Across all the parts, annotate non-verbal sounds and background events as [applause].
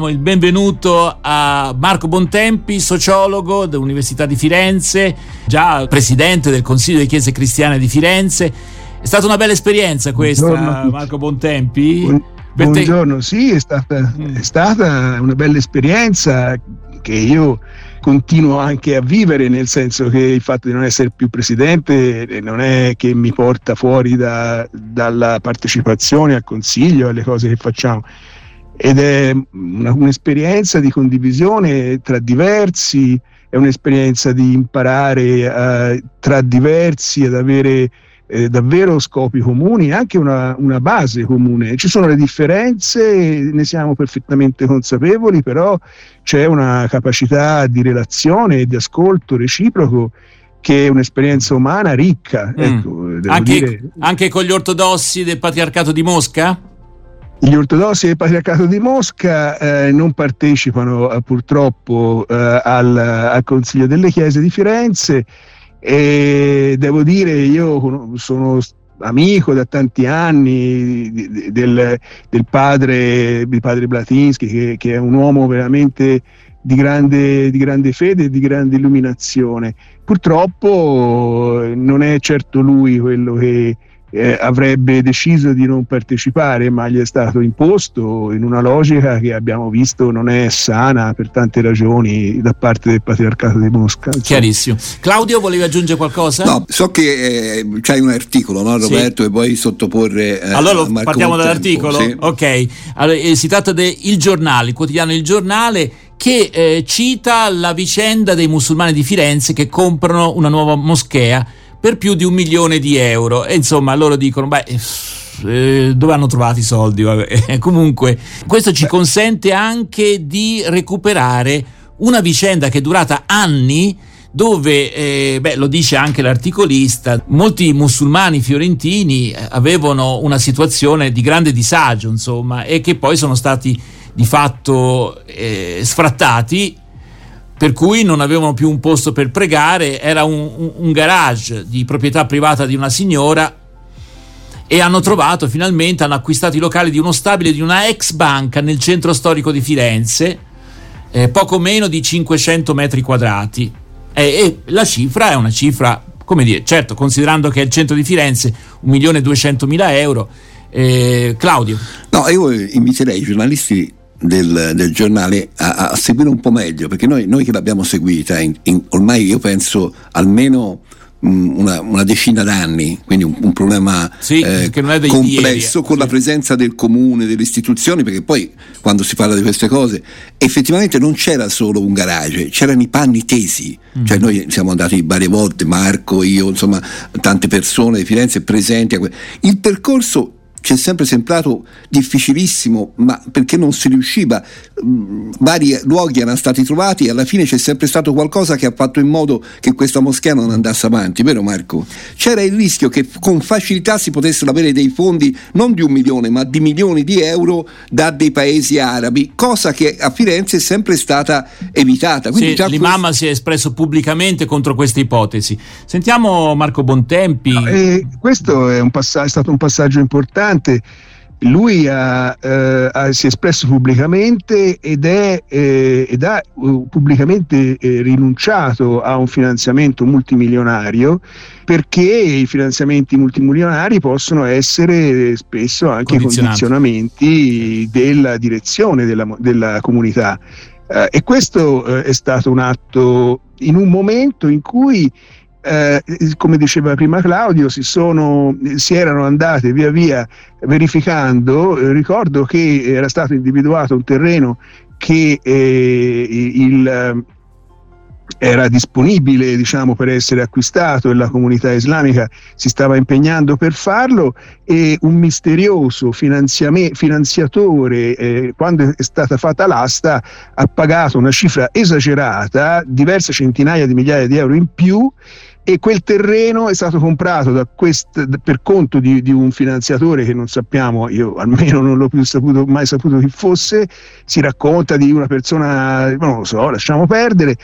diamo il benvenuto a Marco Bontempi, sociologo dell'Università di Firenze, già presidente del Consiglio delle Chiese Cristiane di Firenze. È stata una bella esperienza questa, Buongiorno. Marco Bontempi. Buon, buongiorno, sì, è stata, mm. è stata una bella esperienza che io continuo anche a vivere, nel senso che il fatto di non essere più presidente non è che mi porta fuori da, dalla partecipazione al consiglio, alle cose che facciamo. Ed è una, un'esperienza di condivisione tra diversi, è un'esperienza di imparare uh, tra diversi ad avere eh, davvero scopi comuni, anche una, una, base comune. Ci sono le differenze, ne siamo perfettamente consapevoli, però c'è una capacità di relazione e di ascolto reciproco che è un'esperienza umana ricca. Mm. Ecco, anche, dire... anche con gli ortodossi del patriarcato di Mosca? Gli ortodossi del Patriarcato di Mosca eh, non partecipano eh, purtroppo eh, al, al, Consiglio delle Chiese di Firenze e devo dire, io sono amico da tanti anni del, del padre, del padre Blatinsky, che, che, è un uomo veramente di grande, di grande fede e di grande illuminazione. Purtroppo non è certo lui quello che eh, avrebbe deciso di non partecipare, ma gli è stato imposto in una logica che abbiamo visto non è sana per tante ragioni da parte del patriarcato di Mosca. Chiarissimo. Claudio, volevi aggiungere qualcosa? No, so che eh, c'hai un articolo, no, Roberto, sì. e vuoi sottoporre. Eh, allora partiamo dall'articolo. Sì. Ok, allora, eh, si tratta del Giornale, il quotidiano Il Giornale che eh, cita la vicenda dei musulmani di Firenze che comprano una nuova moschea per più di un milione di euro. E insomma, loro dicono, beh... Eh, dove hanno trovato i soldi? [laughs] Comunque, questo ci consente anche di recuperare una vicenda che è durata anni dove, eh, beh, lo dice anche l'articolista, molti musulmani fiorentini avevano una situazione di grande disagio, insomma, e che poi sono stati di fatto eh, sfrattati per cui non avevano più un posto per pregare, era un, un, garage di proprietà privata di una signora e hanno trovato finalmente, hanno acquistato i locali di uno stabile di una ex banca nel centro storico di Firenze, eh, poco meno di 500 metri quadrati. E, e, la cifra è una cifra, come dire, certo, considerando che è il centro di Firenze, 1.200.000 euro. Eh, Claudio. No, io inviterei i giornalisti del, del giornale a, a, seguire un po' meglio, perché noi, noi che l'abbiamo seguita, in, in, ormai io penso almeno mm, una, una, decina d'anni, quindi un, un problema sì, eh, complesso ieri, con sì. la presenza del comune, delle istituzioni, perché poi quando si parla di queste cose effettivamente non c'era solo un garage, c'erano i panni tesi, mm. cioè noi siamo andati varie volte, Marco, io, insomma tante persone di Firenze presenti. Il percorso ci è sempre sembrato difficilissimo, ma perché non si riusciva, mm, vari luoghi erano stati trovati e alla fine c'è sempre stato qualcosa che ha fatto in modo che questa moschea non andasse avanti, vero Marco? C'era il rischio che con facilità si potessero avere dei fondi non di un milione ma di milioni di euro da dei paesi arabi, cosa che a Firenze è sempre stata evitata. Quindi sì, l'imam questo... si è espresso pubblicamente contro questa ipotesi. Sentiamo Marco Bontempi. No, eh, questo è, pass- è stato un passaggio importante importante. Lui ha, eh, ha, si è espresso pubblicamente ed, è, eh, ed ha uh, pubblicamente eh, rinunciato a un finanziamento multimilionario perché i finanziamenti multimilionari possono essere spesso anche condizionamenti della direzione della, della comunità. Eh, e questo eh, è stato un atto in un momento in cui eh, come diceva prima Claudio, si, sono, si erano andate via via verificando. Eh, ricordo che era stato individuato un terreno che eh, il, eh, era disponibile diciamo, per essere acquistato e la comunità islamica si stava impegnando per farlo e un misterioso finanziatore, eh, quando è stata fatta l'asta, ha pagato una cifra esagerata, diverse centinaia di migliaia di euro in più e quel terreno è stato comprato quest, per conto di, di, un finanziatore che non sappiamo, io almeno non l'ho più saputo, mai saputo chi fosse, si racconta di una persona, non lo so, lasciamo perdere,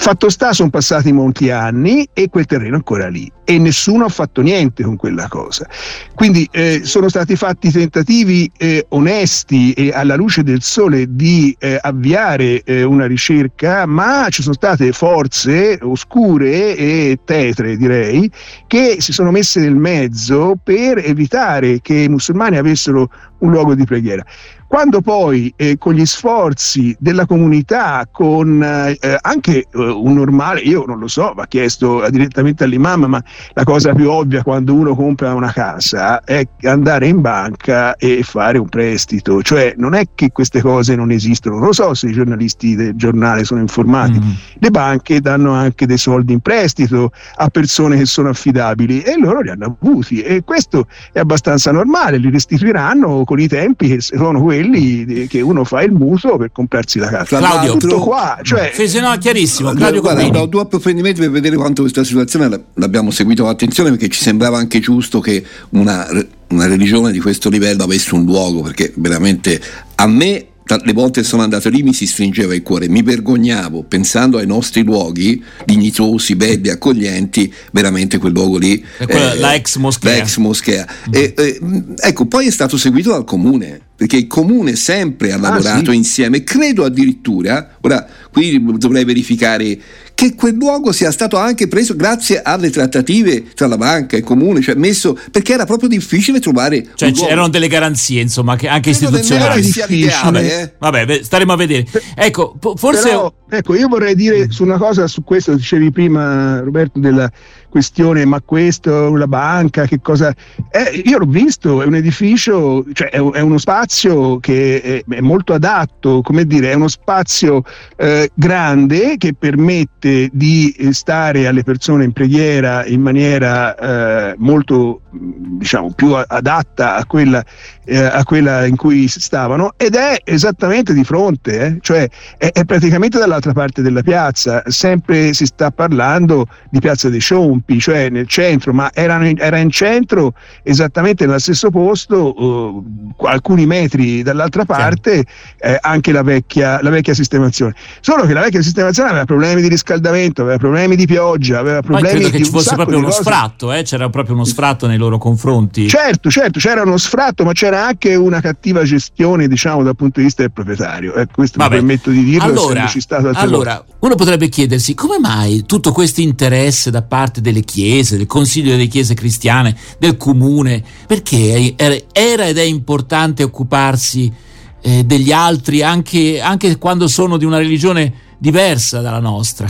Fatto sta, sono passati molti anni e quel terreno è ancora lì e nessuno ha fatto niente con quella cosa. Quindi eh, sono stati fatti tentativi eh, onesti e alla luce del sole di eh, avviare eh, una ricerca, ma ci sono state forze oscure e tetre, direi, che si sono messe nel mezzo per evitare che i musulmani avessero un luogo di preghiera. Quando poi eh, con gli sforzi della comunità, con eh, anche eh, un normale, io non lo so, va chiesto direttamente all'imam, ma la cosa più ovvia quando uno compra una casa è andare in banca e fare un prestito, cioè non è che queste cose non esistono, non lo so se i giornalisti del giornale sono informati, mm. le banche danno anche dei soldi in prestito a persone che sono affidabili e loro li hanno avuti. E questo è abbastanza normale, li restituiranno con i tempi che sono quelli quelli che uno fa il mutuo per comprarsi la casa. Claudio, tutto qua. Cioè, sì, no, chiarissimo. Claudio, guarda, ho due approfondimenti per vedere quanto questa situazione l'abbiamo seguito con attenzione perché ci sembrava anche giusto che una, una religione di questo livello avesse un luogo perché veramente a me le volte che sono andato lì mi si stringeva il cuore, mi vergognavo pensando ai nostri luoghi dignitosi, belli, accoglienti, veramente quel luogo lì. Eh, la ex moschea. La ex moschea. Mm. E, eh, ecco, poi è stato seguito dal comune perché il comune sempre ha lavorato ah, sì. insieme, credo addirittura, ora qui dovrei verificare che quel luogo sia stato anche preso grazie alle trattative tra la banca e il comune, cioè messo perché era proprio difficile trovare. Cioè c'erano delle garanzie, insomma, che anche Credo istituzionali. Ideale, eh? Vabbè, staremo a vedere. Ecco, forse. Però, ecco, io vorrei dire su una cosa su questo, dicevi prima, Roberto, della questione, ma questo, la banca, che cosa... Eh, io l'ho visto, è un edificio, cioè è, è uno spazio che è, molto adatto, come dire, è uno spazio eh, grande che permette di stare alle persone in preghiera in maniera eh, molto, diciamo, più adatta a quella, eh, a quella, in cui stavano ed è esattamente di fronte, eh, cioè è, è praticamente dall'altra parte della piazza, sempre si sta parlando di Piazza dei Pompi, cioè nel centro, ma in, era in centro esattamente nello stesso posto, uh, alcuni metri dall'altra parte, eh, anche la vecchia, la vecchia, sistemazione. Solo che la vecchia sistemazione aveva problemi di riscaldamento, aveva problemi di pioggia, aveva problemi credo che ci fosse proprio uno sfratto, eh? c'era proprio uno sfratto nei loro confronti. Certo, certo, c'era uno sfratto, ma c'era anche una cattiva gestione, diciamo, dal punto di vista del proprietario. Eh, questo Vabbè. mi permetto di dirlo. Allora, allora uno potrebbe chiedersi come mai tutto questo interesse da parte delle chiese, del consiglio delle chiese cristiane, del comune, perché era ed è importante occuparsi eh, degli altri anche, anche quando sono di una religione diversa dalla nostra.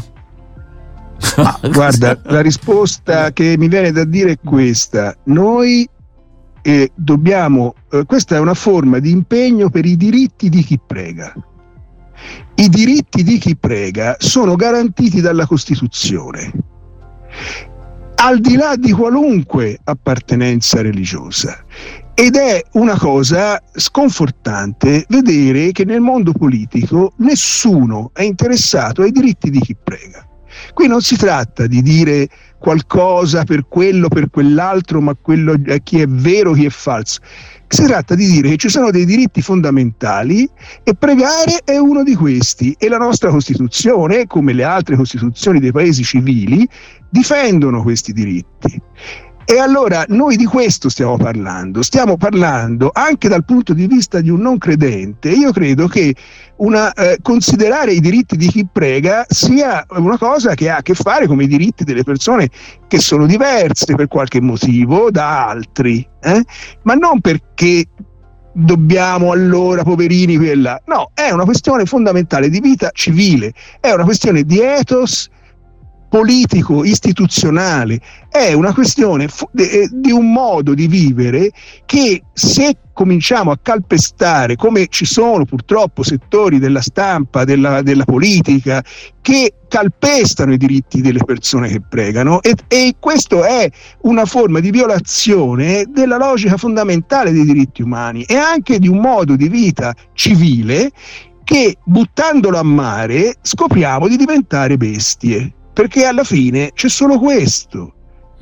Ma, [laughs] guarda, la risposta che mi viene da dire è questa. Noi eh, dobbiamo, eh, questa è una forma di impegno per i diritti di chi prega. I diritti di chi prega sono garantiti dalla Costituzione al di là di qualunque appartenenza religiosa. Ed è una cosa sconfortante vedere che nel mondo politico nessuno è interessato ai diritti di chi prega. Qui non si tratta di dire qualcosa per quello, per quell'altro, ma quello, chi è vero, chi è falso. Si tratta di dire che ci sono dei diritti fondamentali e pregare è uno di questi e la nostra Costituzione, come le altre Costituzioni dei paesi civili, difendono questi diritti. E allora noi di questo stiamo parlando, stiamo parlando anche dal punto di vista di un non credente. Io credo che una, eh, considerare i diritti di chi prega sia una cosa che ha a che fare con i diritti delle persone che sono diverse per qualche motivo da altri, eh? ma non perché dobbiamo allora, poverini, quella. No, è una questione fondamentale di vita civile, è una questione di ethos politico, istituzionale, è una questione eh, di un modo di vivere che se cominciamo a calpestare, come ci sono purtroppo settori della stampa, della, della politica, che calpestano i diritti delle persone che pregano e, e questo è una forma di violazione della logica fondamentale dei diritti umani e anche di un modo di vita civile che buttandolo a mare scopriamo di diventare bestie perché alla fine c'è solo questo.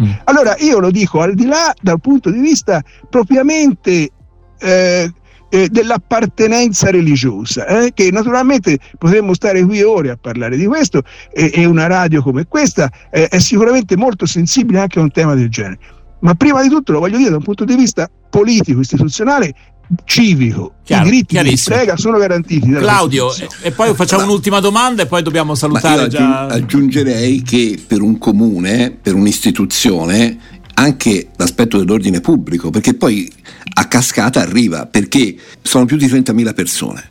Mm. Allora io lo dico al di là dal punto di vista propriamente eh, eh, dell'appartenenza religiosa, eh, che naturalmente potremmo stare qui ore a parlare di questo e, una radio come questa eh, è sicuramente molto sensibile anche a un tema del genere. Ma prima di tutto lo voglio dire da un punto di vista politico, istituzionale, civico, Chiaro, i diritti di prega sono garantiti. Claudio, e poi facciamo Ma, un'ultima domanda e poi dobbiamo salutare. già... aggiungerei che per un comune, per un'istituzione, anche l'aspetto dell'ordine pubblico, perché poi a cascata arriva, perché sono più di 30.000 persone.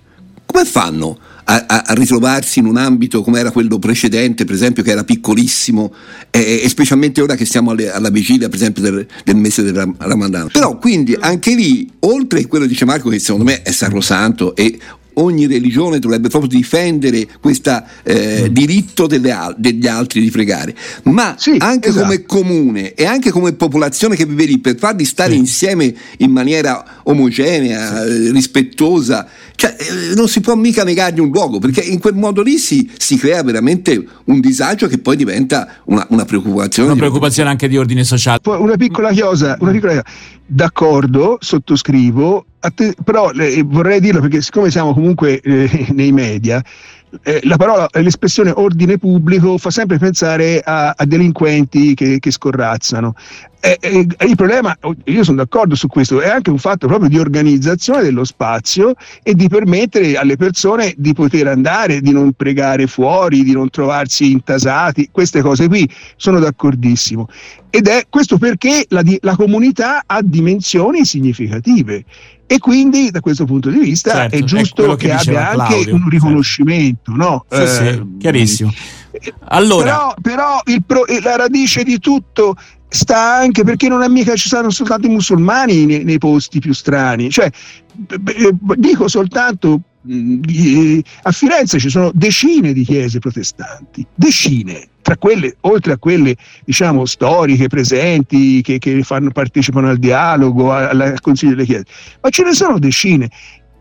Come fanno a, a, a ritrovarsi in un ambito come era quello precedente, per esempio, che era piccolissimo, e, e specialmente ora che siamo alle, alla vigilia, per esempio, del, del mese del Ramadan. Però quindi anche lì, oltre a quello che dice Marco, che secondo me è sacrosanto e ogni religione dovrebbe proprio difendere questo eh, mm. diritto delle, degli altri di pregare, ma sì, anche esatto. come comune e anche come popolazione che vive lì, per farli stare sì. insieme in maniera omogenea, sì. rispettosa, cioè, eh, non si può mica negargli un luogo, perché in quel modo lì si, si crea veramente un disagio che poi diventa una, una preoccupazione. Una preoccupazione anche di ordine sociale. Una piccola chiosa, una piccola chiosa. d'accordo, sottoscrivo, Att- però eh, vorrei dirlo perché siccome siamo comunque eh, nei media, eh, la parola, l'espressione ordine pubblico fa sempre pensare a, a delinquenti che, che scorrazzano. Eh, eh, il problema, io sono d'accordo su questo, è anche un fatto proprio di organizzazione dello spazio e di permettere alle persone di poter andare, di non pregare fuori, di non trovarsi intasati, queste cose qui, sono d'accordissimo. Ed è questo perché la, la comunità ha dimensioni significative e quindi da questo punto di vista certo, è giusto che, che abbia anche Claudio, un riconoscimento. Certo. No? Sì, eh, sì, chiarissimo. Allora. Però, però pro, la radice di tutto sta anche perché non è mica ci sono soltanto i musulmani nei, nei posti più strani. Cioè, dico soltanto a Firenze ci sono decine di chiese protestanti, decine, tra quelle, oltre a quelle diciamo storiche, presenti, che, che fanno, partecipano al dialogo, al, al Consiglio delle Chiese, ma ce ne sono decine.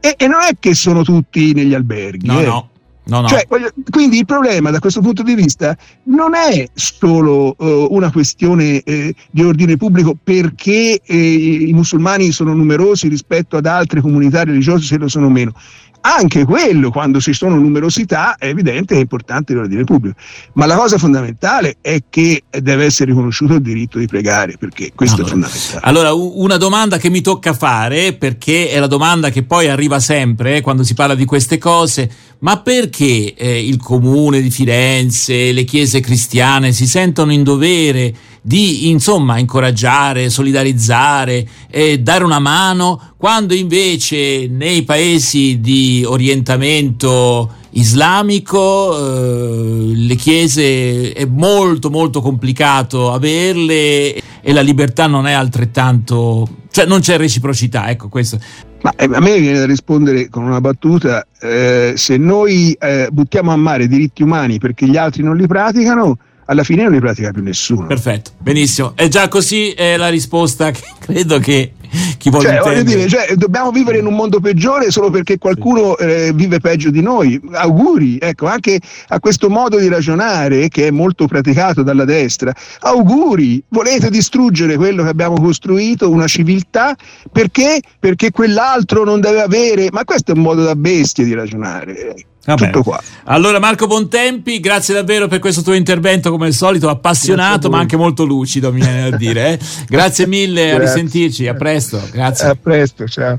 E, e, non è che sono tutti negli alberghi. No, eh. no. No, no. Cioè, quindi il problema da questo punto di vista non è solo uh, una questione eh, di ordine pubblico perché eh, i musulmani sono numerosi rispetto ad altre comunità religiose se lo sono meno, anche quello, quando ci sono numerosità, è evidente che è importante l'ordine pubblico. Ma la cosa fondamentale è che deve essere riconosciuto il diritto di pregare, perché questo allora, è fondamentale. Allora, una domanda che mi tocca fare, perché è la domanda che poi arriva sempre eh, quando si parla di queste cose, ma perché eh, il comune di Firenze, le chiese cristiane si sentono in dovere di insomma incoraggiare, solidarizzare e dare una mano, quando invece nei paesi di orientamento islamico eh, le chiese è molto molto complicato averle e la libertà non è altrettanto, cioè non c'è reciprocità, ecco questo. Ma eh, a me viene da rispondere con una battuta, eh, se noi eh, buttiamo a mare i diritti umani perché gli altri non li praticano, alla fine non li pratica più nessuno. Perfetto, benissimo. È già così è la risposta [laughs] che credo che chi vuole cioè, voglio dire, cioè, dobbiamo vivere in un mondo peggiore solo perché qualcuno eh, vive peggio di noi. Auguri, ecco, anche a questo modo di ragionare che è molto praticato dalla destra. Auguri, volete distruggere quello che abbiamo costruito, una civiltà, perché? Perché quell'altro non deve avere, ma questo è un modo da bestia di ragionare. Vabbè. Tutto qua. Allora Marco Bontempi, grazie davvero per questo tuo intervento come al solito, appassionato ma anche molto lucido, mi viene a dire. Eh? Grazie mille, grazie. a risentirci, a presto. Grazie. A presto, ciao.